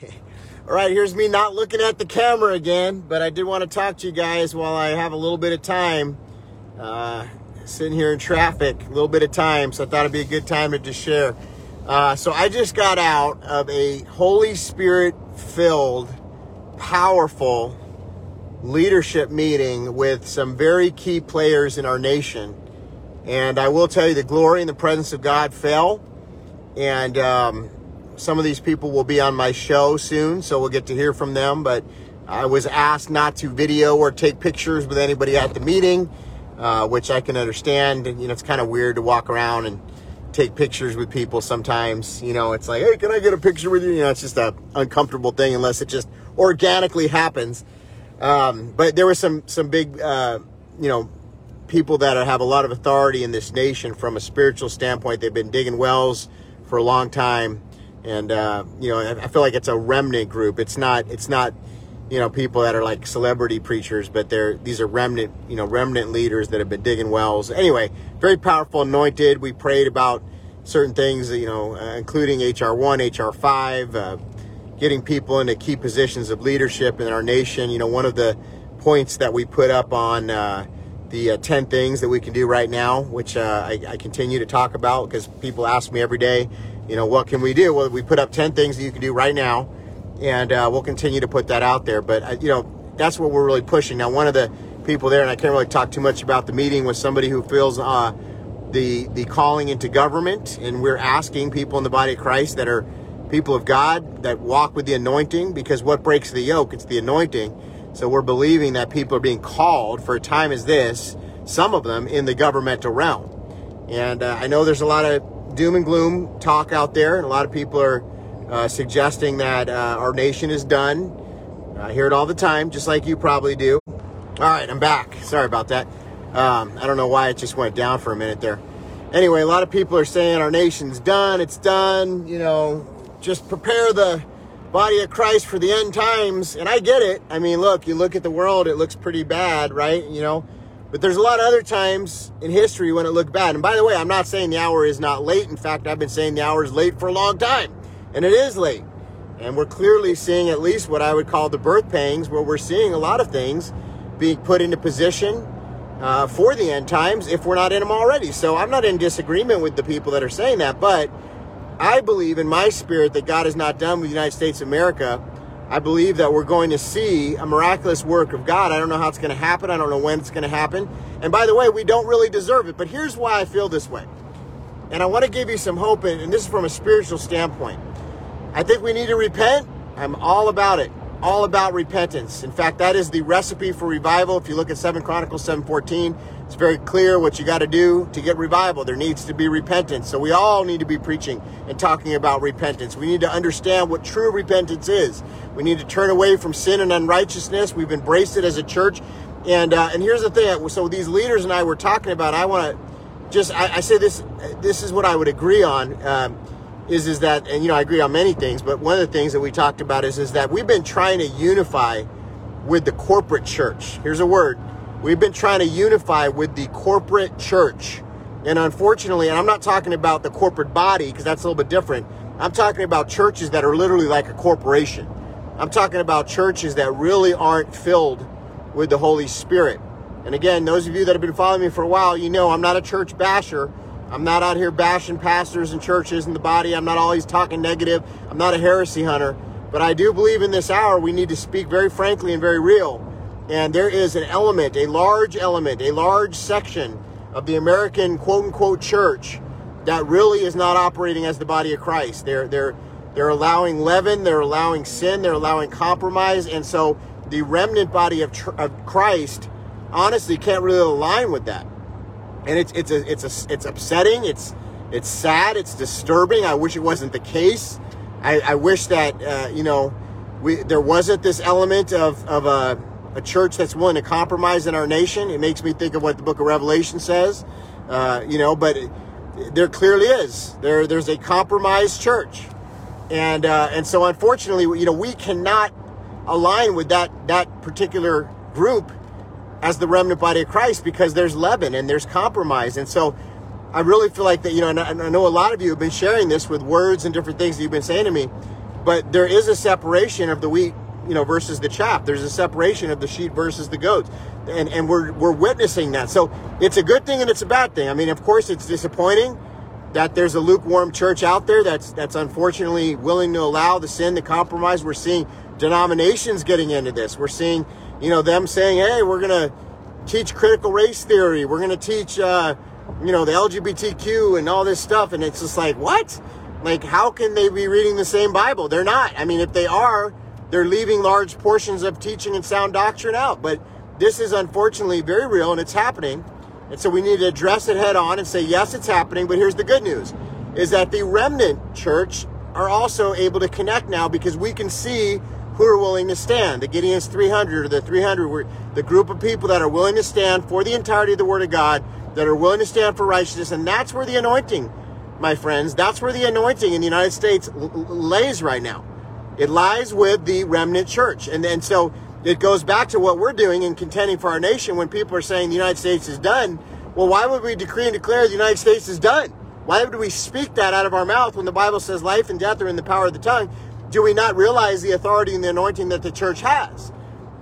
All right, here's me not looking at the camera again, but I did want to talk to you guys while I have a little bit of time. Uh, sitting here in traffic, a little bit of time, so I thought it'd be a good time to just share. Uh, so I just got out of a Holy Spirit filled, powerful leadership meeting with some very key players in our nation. And I will tell you, the glory and the presence of God fell. And um, some of these people will be on my show soon, so we'll get to hear from them. But I was asked not to video or take pictures with anybody at the meeting, uh, which I can understand. You know, it's kind of weird to walk around and take pictures with people sometimes. You know, it's like, hey, can I get a picture with you? You know, it's just a uncomfortable thing unless it just organically happens. Um, but there were some some big, uh, you know, people that have a lot of authority in this nation from a spiritual standpoint. They've been digging wells for a long time and uh, you know I feel like it's a remnant group. It's not it's not you know people that are like celebrity preachers, but they're these are remnant you know remnant leaders that have been digging wells. Anyway, very powerful, anointed. We prayed about certain things, you know, uh, including HR one, HR five, uh, getting people into key positions of leadership in our nation. You know, one of the points that we put up on. Uh, the uh, 10 things that we can do right now, which uh, I, I, continue to talk about because people ask me every day, you know, what can we do? Well, we put up 10 things that you can do right now, and uh, we'll continue to put that out there. But, uh, you know, that's what we're really pushing. Now, one of the people there, and I can't really talk too much about the meeting, was somebody who feels uh, the, the calling into government, and we're asking people in the body of Christ that are people of God that walk with the anointing, because what breaks the yoke? It's the anointing. So we're believing that people are being called for a time as this, some of them in the governmental realm. And uh, I know there's a lot of doom and gloom talk out there, and a lot of people are uh, suggesting that uh, our nation is done. I hear it all the time, just like you probably do. All right, I'm back. Sorry about that. Um, I don't know why it just went down for a minute there. Anyway, a lot of people are saying our nation's done, it's done, you know, just prepare the body of Christ for the end times. And I get it. I mean, look, you look at the world, it looks pretty bad, right? You know, but there's a lot of other times in history when it looked bad. And by the way, I'm not saying the hour is not late. In fact, I've been saying the hour is late for a long time. And it is late. And we're clearly seeing at least what I would call the birth pangs, where we're seeing a lot of things being put into position uh, for the end times if we're not in them already. So I'm not in disagreement with the people that are saying that. But I believe in my spirit that God is not done with the United States of America I believe that we're going to see a miraculous work of God. I don't know how it's going to happen. I don't know when it's going to happen. And by the way, we don't really deserve it. But here's why I feel this way. And I want to give you some hope, and this is from a spiritual standpoint. I think we need to repent. I'm all about it. All about repentance. In fact, that is the recipe for revival. If you look at 7 Chronicles 7:14, it's very clear what you got to do to get revival. There needs to be repentance. So we all need to be preaching and talking about repentance. We need to understand what true repentance is. We need to turn away from sin and unrighteousness. We've embraced it as a church. And uh, and here's the thing. So these leaders and I were talking about. I want to just I, I, say this. This is what I would agree on. Um, is is that and you know I agree on many things, but one of the things that we talked about is is that we've been trying to unify with the corporate church. Here's a word We've been trying to unify with the corporate church. And unfortunately, and I'm not talking about the corporate body because that's a little bit different. I'm talking about churches that are literally like a corporation. I'm talking about churches that really aren't filled with the Holy Spirit. And again, those of you that have been following me for a while, you know I'm not a church basher. I'm not out here bashing pastors and churches and the body. I'm not always talking negative. I'm not a heresy hunter. But I do believe in this hour we need to speak very frankly and very real and there is an element, a large element, a large section of the American quote unquote church that really is not operating as the body of Christ. They're they're they're allowing leaven, they're allowing sin, they're allowing compromise, and so the remnant body of, tr- of Christ honestly can't really align with that. And it's it's a, it's a, it's upsetting. It's it's sad. It's disturbing. I wish it wasn't the case. I, I wish that uh, you know we there wasn't this element of of a a church that's willing to compromise in our nation. It makes me think of what the book of Revelation says, uh, you know, but there clearly is. There, there's a compromised church. And, uh, and so unfortunately, you know, we cannot align with that, that particular group as the remnant body of Christ because there's leaven and there's compromise. And so I really feel like that, you know, and I, I know a lot of you have been sharing this with words and different things that you've been saying to me but there is a separation of the wheat, you know, versus the chaff. There's a separation of the sheep versus the goats, and and we're we're witnessing that. So it's a good thing and it's a bad thing. I mean, of course, it's disappointing that there's a lukewarm church out there that's that's unfortunately willing to allow the sin, the compromise. We're seeing denominations getting into this. We're seeing, you know, them saying, "Hey, we're gonna teach critical race theory. We're gonna teach, uh, you know, the LGBTQ and all this stuff." And it's just like, what? Like, how can they be reading the same Bible? They're not. I mean, if they are, they're leaving large portions of teaching and sound doctrine out. But this is unfortunately very real and it's happening. And so we need to address it head on and say, yes, it's happening. But here's the good news is that the remnant church are also able to connect now because we can see who are willing to stand. The Gideon's 300 or the 300 the group of people that are willing to stand for the entirety of the Word of God, that are willing to stand for righteousness. And that's where the anointing my friends. That's where the anointing in the United States lays right now. It lies with the remnant church. And, and so it goes back to what we're doing in contending for our nation when people are saying the United States is done. Well, why would we decree and declare the United States is done? Why would we speak that out of our mouth when the Bible says life and death are in the power of the tongue? Do we not realize the authority and the anointing that the church has?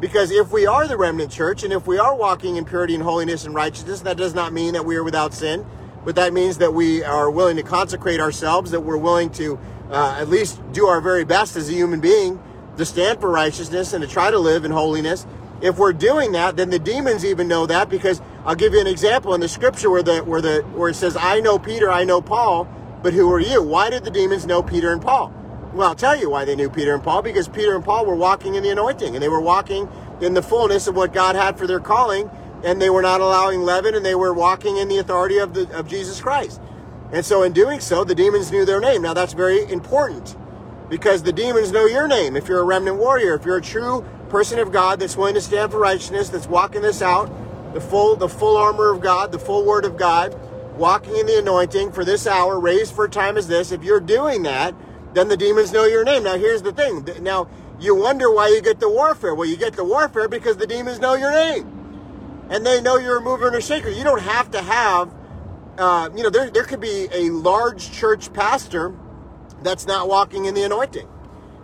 Because if we are the remnant church and if we are walking in purity and holiness and righteousness, that does not mean that we are without sin but that means that we are willing to consecrate ourselves, that we're willing to uh, at least do our very best as a human being to stand for righteousness and to try to live in holiness. If we're doing that, then the demons even know that because I'll give you an example in the scripture where the where the where it says, "I know Peter, I know Paul, but who are you?" Why did the demons know Peter and Paul? Well, I'll tell you why they knew Peter and Paul because Peter and Paul were walking in the anointing and they were walking in the fullness of what God had for their calling and they were not allowing leaven and they were walking in the authority of the of Jesus Christ. And so in doing so, the demons knew their name. Now that's very important because the demons know your name. If you're a remnant warrior, if you're a true person of God that's willing to stand for righteousness, that's walking this out, the full the full armor of God, the full word of God, walking in the anointing for this hour, raised for a time as this, if you're doing that, then the demons know your name. Now here's the thing. Now you wonder why you get the warfare. Well, you get the warfare because the demons know your name and they know you're a mover and a shaker. You don't have to have, uh, you know, there, there could be a large church pastor that's not walking in the anointing.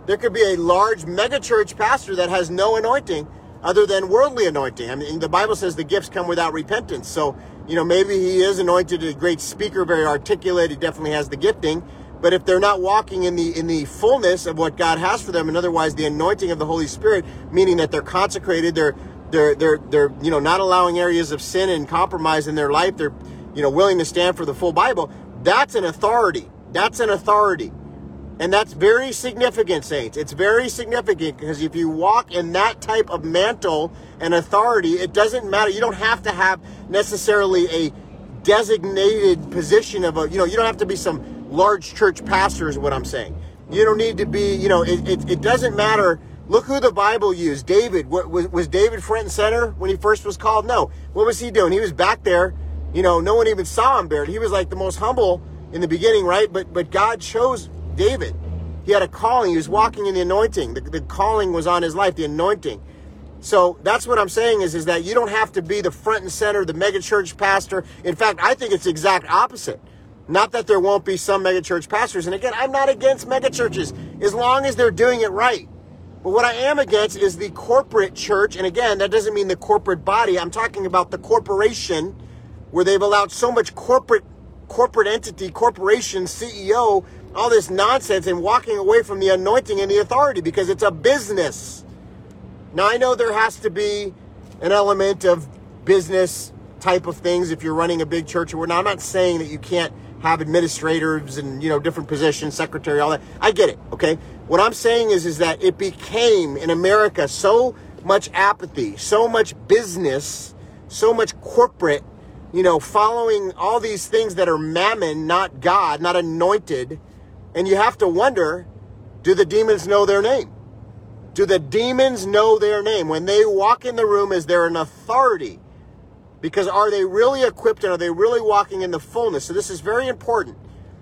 There could be a large mega church pastor that has no anointing other than worldly anointing. I mean, the Bible says the gifts come without repentance. So, you know, maybe he is anointed, a great speaker, very articulate. He definitely has the gifting. But if they're not walking in the in the fullness of what God has for them, and otherwise the anointing of the Holy Spirit, meaning that they're consecrated, they're they're they're they're you know not allowing areas of sin and compromise in their life. They're you know willing to stand for the full Bible. That's an authority. That's an authority. And that's very significant, saints. It's very significant because if you walk in that type of mantle and authority, it doesn't matter. You don't have to have necessarily a designated position of a, you know, you don't have to be some large church pastor, is what I'm saying. You don't need to be, you know, it, it, it doesn't matter Look who the Bible used. David. Was, was David front and center when he first was called? No. What was he doing? He was back there. You know, no one even saw him there. He was like the most humble in the beginning, right? But but God chose David. He had a calling. He was walking in the anointing. The, the calling was on his life, the anointing. So that's what I'm saying is, is that you don't have to be the front and center, the megachurch pastor. In fact, I think it's the exact opposite. Not that there won't be some megachurch pastors. And again, I'm not against megachurches as long as they're doing it right. But what I am against is the corporate church. And again, that doesn't mean the corporate body. I'm talking about the corporation where they've allowed so much corporate corporate entity, corporation, CEO, all this nonsense and walking away from the anointing and the authority because it's a business. Now I know there has to be an element of business type of things if you're running a big church or whatnot. I'm not saying that you can't have administrators and you know different positions, secretary, all that. I get it, okay? What I'm saying is, is that it became in America so much apathy, so much business, so much corporate, you know, following all these things that are mammon, not God, not anointed. And you have to wonder, do the demons know their name? Do the demons know their name? When they walk in the room, is there an authority? Because are they really equipped and are they really walking in the fullness? So this is very important.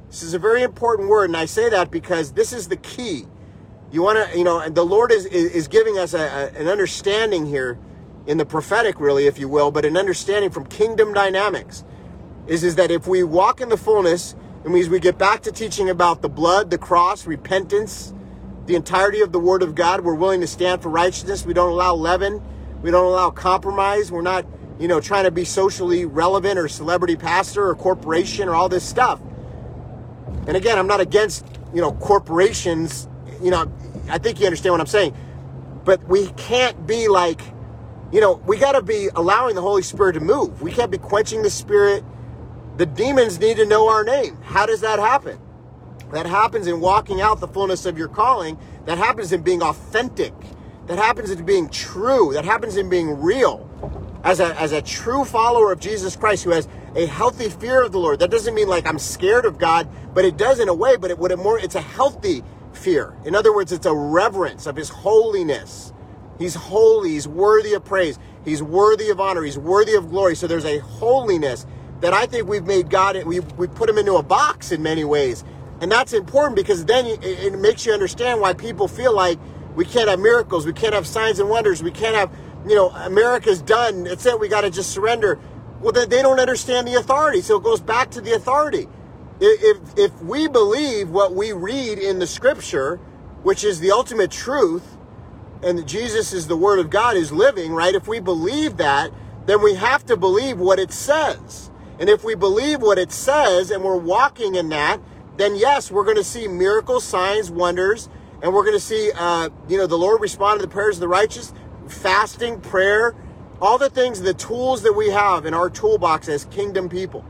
This is a very important word. And I say that because this is the key. You want to, you know, and the Lord is, is giving us a, a, an understanding here in the prophetic, really, if you will, but an understanding from kingdom dynamics is, is that if we walk in the fullness, it means we get back to teaching about the blood, the cross, repentance, the entirety of the Word of God. We're willing to stand for righteousness. We don't allow leaven. We don't allow compromise. We're not, you know, trying to be socially relevant or celebrity pastor or corporation or all this stuff. And again, I'm not against, you know, corporations. You know, I think you understand what I'm saying. But we can't be like, you know, we got to be allowing the Holy Spirit to move. We can't be quenching the Spirit. The demons need to know our name. How does that happen? That happens in walking out the fullness of your calling. That happens in being authentic. That happens in being true. That happens in being real. As a, as a true follower of Jesus Christ who has a healthy fear of the Lord. That doesn't mean like I'm scared of God, but it does in a way, but it would more, it's a healthy fear. In other words, it's a reverence of his holiness. He's holy. He's worthy of praise. He's worthy of honor. He's worthy of glory. So there's a holiness that I think we've made God, we, we put him into a box in many ways. And that's important because then it makes you understand why people feel like we can't have miracles, we can't have signs and wonders, we can't have, you know, America's done. It's it. We got to just surrender. Well, they don't understand the authority. So it goes back to the authority. If, if we believe what we read in the scripture, which is the ultimate truth, and that Jesus is the word of God is living, right? If we believe that, then we have to believe what it says. And if we believe what it says and we're walking in that, then yes, we're going to see miracles, signs, wonders, and we're going to see, uh, you know, the Lord respond to the prayers of the righteous, fasting, prayer, all the things, the tools that we have in our toolbox as kingdom people.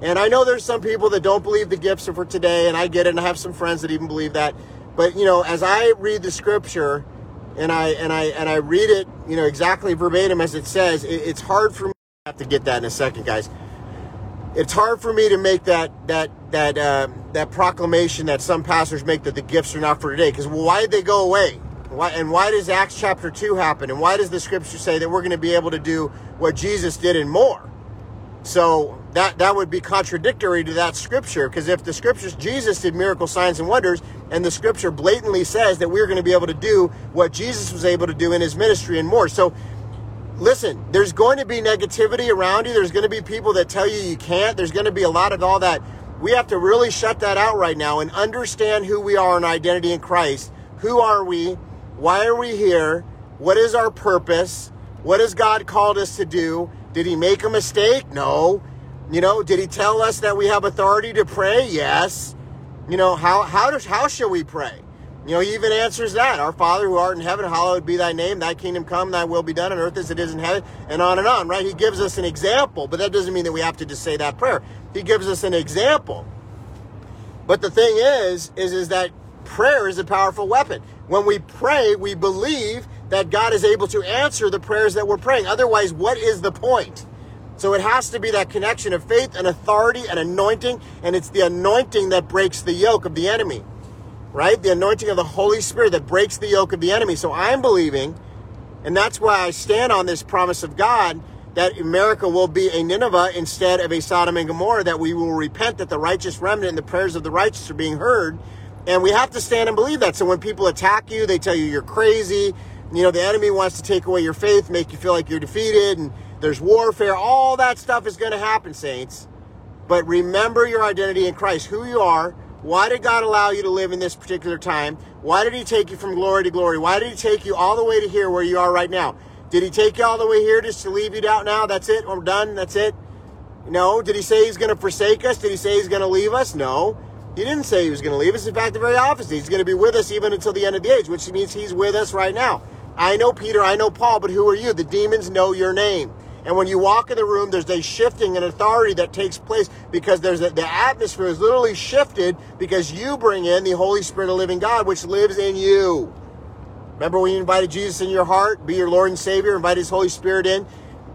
And I know there's some people that don't believe the gifts are for today, and I get it, and I have some friends that even believe that. But you know, as I read the scripture, and I and I and I read it, you know, exactly verbatim as it says, it, it's hard for me. I have to get that in a second, guys it's hard for me to make that that that uh, that proclamation that some pastors make that the gifts are not for today. Because why did they go away? Why, and why does Acts chapter two happen? And why does the scripture say that we're going to be able to do what Jesus did and more? So that that would be contradictory to that scripture. Because if the scriptures Jesus did miracle signs and wonders, and the scripture blatantly says that we're going to be able to do what Jesus was able to do in his ministry and more. So listen, there's going to be negativity around you. There's going to be people that tell you you can't. There's going to be a lot of all that. We have to really shut that out right now and understand who we are in identity in Christ. Who are we? Why are we here? What is our purpose? What has God called us to do? Did he make a mistake? No. You know, did he tell us that we have authority to pray? Yes. You know, how how does how shall we pray? You know, he even answers that. Our Father who art in heaven, hallowed be thy name, thy kingdom come, thy will be done on earth as it is in heaven, and on and on, right? He gives us an example, but that doesn't mean that we have to just say that prayer. He gives us an example. But the thing is, is, is that prayer is a powerful weapon. When we pray, we believe that God is able to answer the prayers that we're praying. Otherwise, what is the point? So it has to be that connection of faith and authority and anointing, and it's the anointing that breaks the yoke of the enemy right? The anointing of the Holy Spirit that breaks the yoke of the enemy. So I'm believing, and that's why I stand on this promise of God that America will be a Nineveh instead of a Sodom and Gomorrah, that we will repent, that the righteous remnant and the prayers of the righteous are being heard. And we have to stand and believe that. So when people attack you, they tell you you're crazy. You know, the enemy wants to take away your faith, make you feel like you're defeated, and there's warfare. All that stuff is going to happen, saints. But remember your identity in Christ, who you are, why did God allow you to live in this particular time? Why did He take you from glory to glory? Why did He take you all the way to here where you are right now? Did He take you all the way here just to leave you out now? That's it. We're done. That's it. No. Did He say He's going to forsake us? Did He say He's going to leave us? No. He didn't say He was going to leave us. In fact, the very opposite. He's going to be with us even until the end of the age, which means He's with us right now. I know Peter, I know Paul, but who are you? The demons know your name. And when you walk in the room, there's a shifting and authority that takes place because there's a, the atmosphere is literally shifted because you bring in the Holy Spirit of living God, which lives in you. Remember when you invited Jesus in your heart, be your Lord and Savior, invite His Holy Spirit in?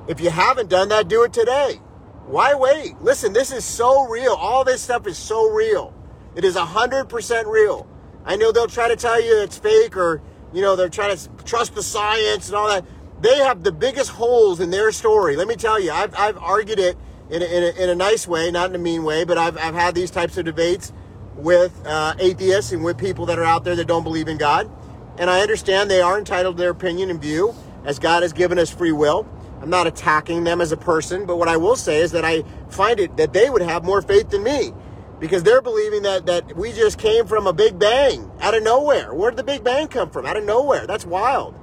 If you haven't done that, do it today. Why wait? Listen, this is so real. All this stuff is so real. It is 100% real. I know they'll try to tell you it's fake or, you know, they're trying to trust the science and all that they have the biggest holes in their story. Let me tell you, I've, I've argued it in a, in, a, in a nice way, not in a mean way, but I've, I've had these types of debates with uh, atheists and with people that are out there that don't believe in God. And I understand they are entitled to their opinion and view, as God has given us free will. I'm not attacking them as a person, but what I will say is that I find it that they would have more faith than me. because they're believing that that we just came from a big bang out of nowhere. Where did the big bang come from? Out of nowhere. That's wild.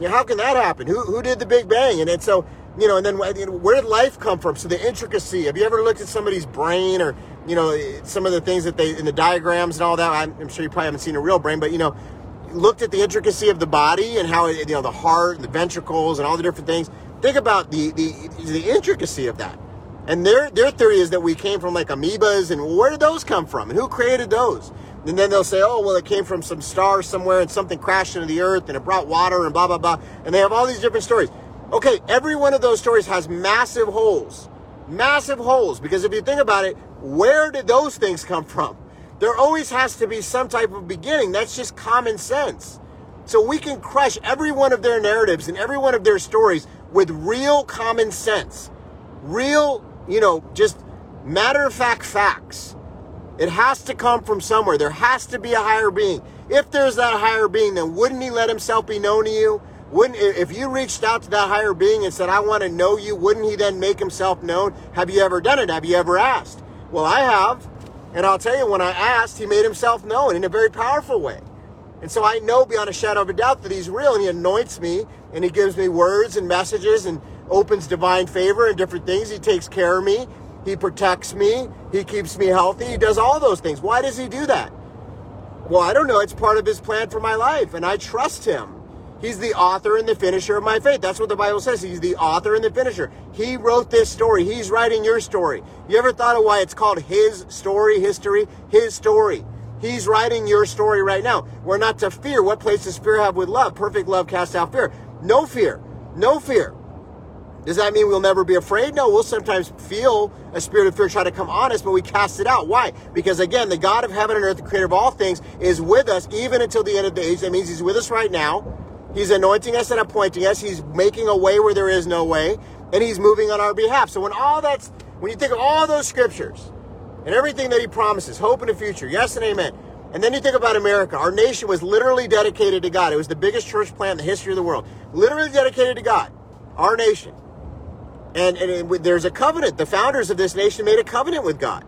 You know, how can that happen? Who who did the big bang? And, and so you know, and then you know, where did life come from? So the intricacy. Have you ever looked at somebody's brain or you know some of the things that they in the diagrams and all that? I'm, I'm sure you probably haven't seen a real brain, but you know, looked at the intricacy of the body and how it, you know the heart and the ventricles and all the different things. Think about the the the intricacy of that. And their their theory is that we came from like amoebas, and where did those come from, and who created those? And then they'll say, oh, well, it came from some star somewhere, and something crashed into the earth, and it brought water, and blah blah blah. And they have all these different stories. Okay, every one of those stories has massive holes, massive holes. Because if you think about it, where did those things come from? There always has to be some type of beginning. That's just common sense. So we can crush every one of their narratives and every one of their stories with real common sense, real you know, just matter of fact facts. It has to come from somewhere. There has to be a higher being. If there's that higher being, then wouldn't he let himself be known to you? Wouldn't if you reached out to that higher being and said, I want to know you, wouldn't he then make himself known? Have you ever done it? Have you ever asked? Well, I have. And I'll tell you, when I asked, he made himself known in a very powerful way. And so I know beyond a shadow of a doubt that he's real and he anoints me and he gives me words and messages and opens divine favor and different things. He takes care of me. He protects me. He keeps me healthy. He does all those things. Why does he do that? Well, I don't know. It's part of his plan for my life, and I trust him. He's the author and the finisher of my faith. That's what the Bible says. He's the author and the finisher. He wrote this story. He's writing your story. You ever thought of why it's called his story, history? His story. He's writing your story right now. We're not to fear. What place does fear have with love? Perfect love casts out fear. No fear. No fear. Does that mean we'll never be afraid? No, we'll sometimes feel a spirit of fear try to come on us, but we cast it out. Why? Because again, the God of heaven and earth, the creator of all things, is with us even until the end of the age. That means he's with us right now. He's anointing us and appointing us. He's making a way where there is no way, and he's moving on our behalf. So when all that's, when you think of all those scriptures and everything that he promises, hope in the future, yes and amen. And then you think about America. Our nation was literally dedicated to God. It was the biggest church plant in the history of the world. Literally dedicated to God. Our nation. And, and it, there's a covenant. The founders of this nation made a covenant with God.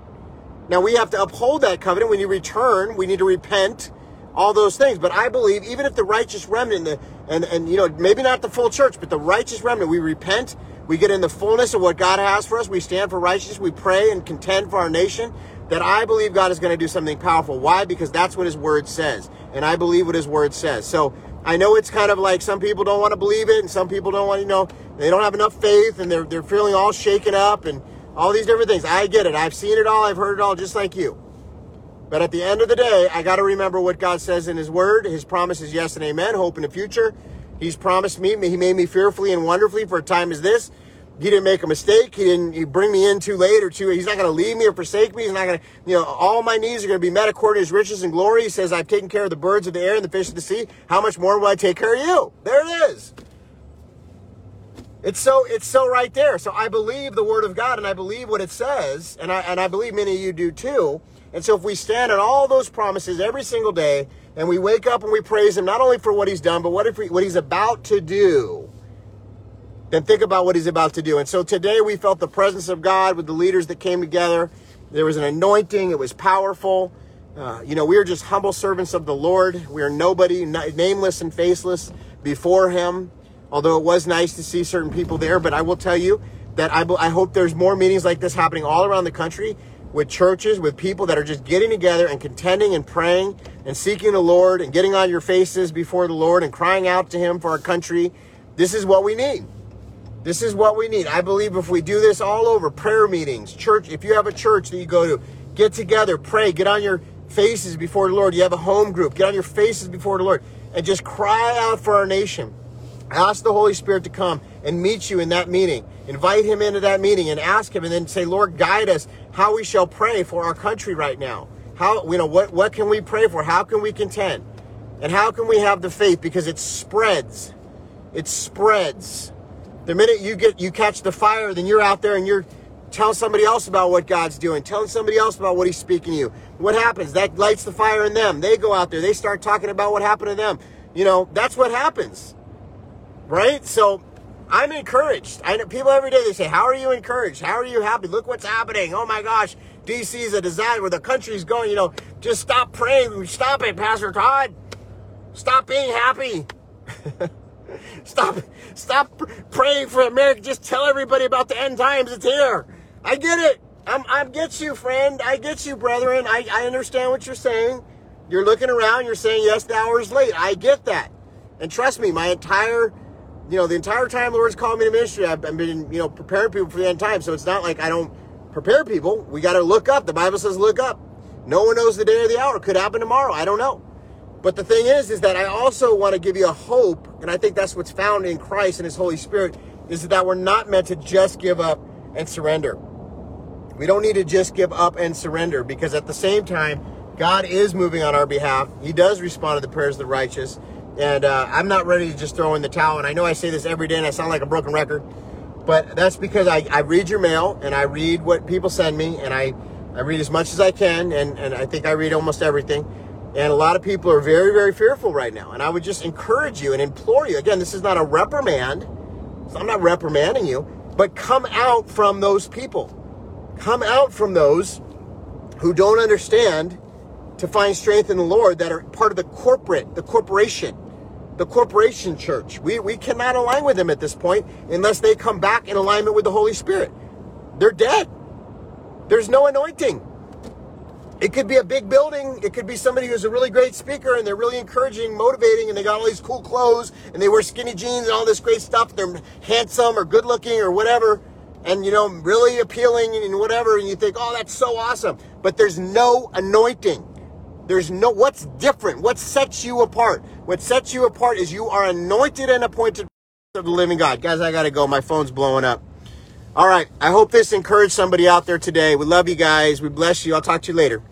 Now we have to uphold that covenant. When you return, we need to repent, all those things. But I believe even if the righteous remnant, the, and, and you know, maybe not the full church, but the righteous remnant, we repent, we get in the fullness of what God has for us, we stand for righteousness, we pray and contend for our nation, that I believe God is going to do something powerful. Why? Because that's what his word says. And I believe what his word says. So I know it's kind of like some people don't want to believe it and some people don't want, you know, they don't have enough faith and they're, they're feeling all shaken up and all these different things. I get it. I've seen it all. I've heard it all just like you. But at the end of the day, I got to remember what God says in his word. His promise is yes and amen. Hope in the future. He's promised me. He made me fearfully and wonderfully for a time as this. He didn't make a mistake. He didn't he bring me in too late or too. He's not going to leave me or forsake me. He's not going to, you know, all my needs are going to be met according to his riches and glory. He says, I've taken care of the birds of the air and the fish of the sea. How much more will I take care of you? There it is. It's so it's so right there. So I believe the word of God and I believe what it says, and I and I believe many of you do too. And so if we stand on all those promises every single day and we wake up and we praise him not only for what he's done, but what if we, what he's about to do then think about what he's about to do. And so today we felt the presence of God with the leaders that came together. There was an anointing, it was powerful. Uh, you know, we are just humble servants of the Lord. We are nobody, nameless and faceless before him. Although it was nice to see certain people there, but I will tell you that I, I hope there's more meetings like this happening all around the country with churches, with people that are just getting together and contending and praying and seeking the Lord and getting on your faces before the Lord and crying out to Him for our country. This is what we need. This is what we need. I believe if we do this all over, prayer meetings, church, if you have a church that you go to, get together, pray, get on your faces before the Lord. You have a home group, get on your faces before the Lord and just cry out for our nation. Ask the Holy Spirit to come and meet you in that meeting. Invite him into that meeting and ask him and then say, Lord, guide us how we shall pray for our country right now. How, you know, what, what can we pray for? How can we contend? And how can we have the faith? Because it spreads. It spreads. The minute you get you catch the fire, then you're out there and you're telling somebody else about what God's doing, telling somebody else about what He's speaking to you. What happens? That lights the fire in them. They go out there, they start talking about what happened to them. You know, that's what happens. Right? So I'm encouraged. I know people every day they say, "How are you encouraged? How are you happy? Look what's happening! Oh my gosh, DC is a disaster. Where the country's going? You know, just stop praying. Stop it, Pastor Todd. Stop being happy. stop, stop praying for America. Just tell everybody about the end times. It's here. I get it. I'm, I get you, friend. I get you, brethren. I, I understand what you're saying. You're looking around. You're saying yes, the hour is late. I get that. And trust me, my entire you know, the entire time the Lord's called me to ministry, I've, been, you know, preparing people for the end time. So it's not like I don't prepare people. We got to look up. The Bible says look up. No one knows the day or the hour. Could happen tomorrow. I don't know. But the thing is, is that I also want to give you a hope, and I think that's what's found in Christ and His Holy Spirit, is that we're not meant to just give up and surrender. We don't need to just give up and surrender because at the same time, God is moving on our behalf. He does respond to the prayers of the righteous. And uh, I'm not ready to just throw in the towel. And I know I say this every day and I sound like a broken record, but that's because I, I read your mail and I read what people send me and I, I read as much as I can. And, and I think I read almost everything. And a lot of people are very, very fearful right now. And I would just encourage you and implore you again, this is not a reprimand. So I'm not reprimanding you, but come out from those people. Come out from those who don't understand to find strength in the Lord that are part of the corporate, the corporation the corporation church. We, we cannot align with them at this point unless they come back in alignment with the Holy Spirit. They're dead. There's no anointing. It could be a big building. It could be somebody who's a really great speaker and they're really encouraging, motivating, and they got all these cool clothes and they wear skinny jeans and all this great stuff. They're handsome or good looking or whatever and, you know, really appealing and whatever. And you think, oh, that's so awesome. But there's no anointing. There's no, what's different? What sets you apart? What sets you apart is you are anointed and appointed of the living God. Guys, I got to go. My phone's blowing up. All right. I hope this encouraged somebody out there today. We love you guys. We bless you. I'll talk to you later.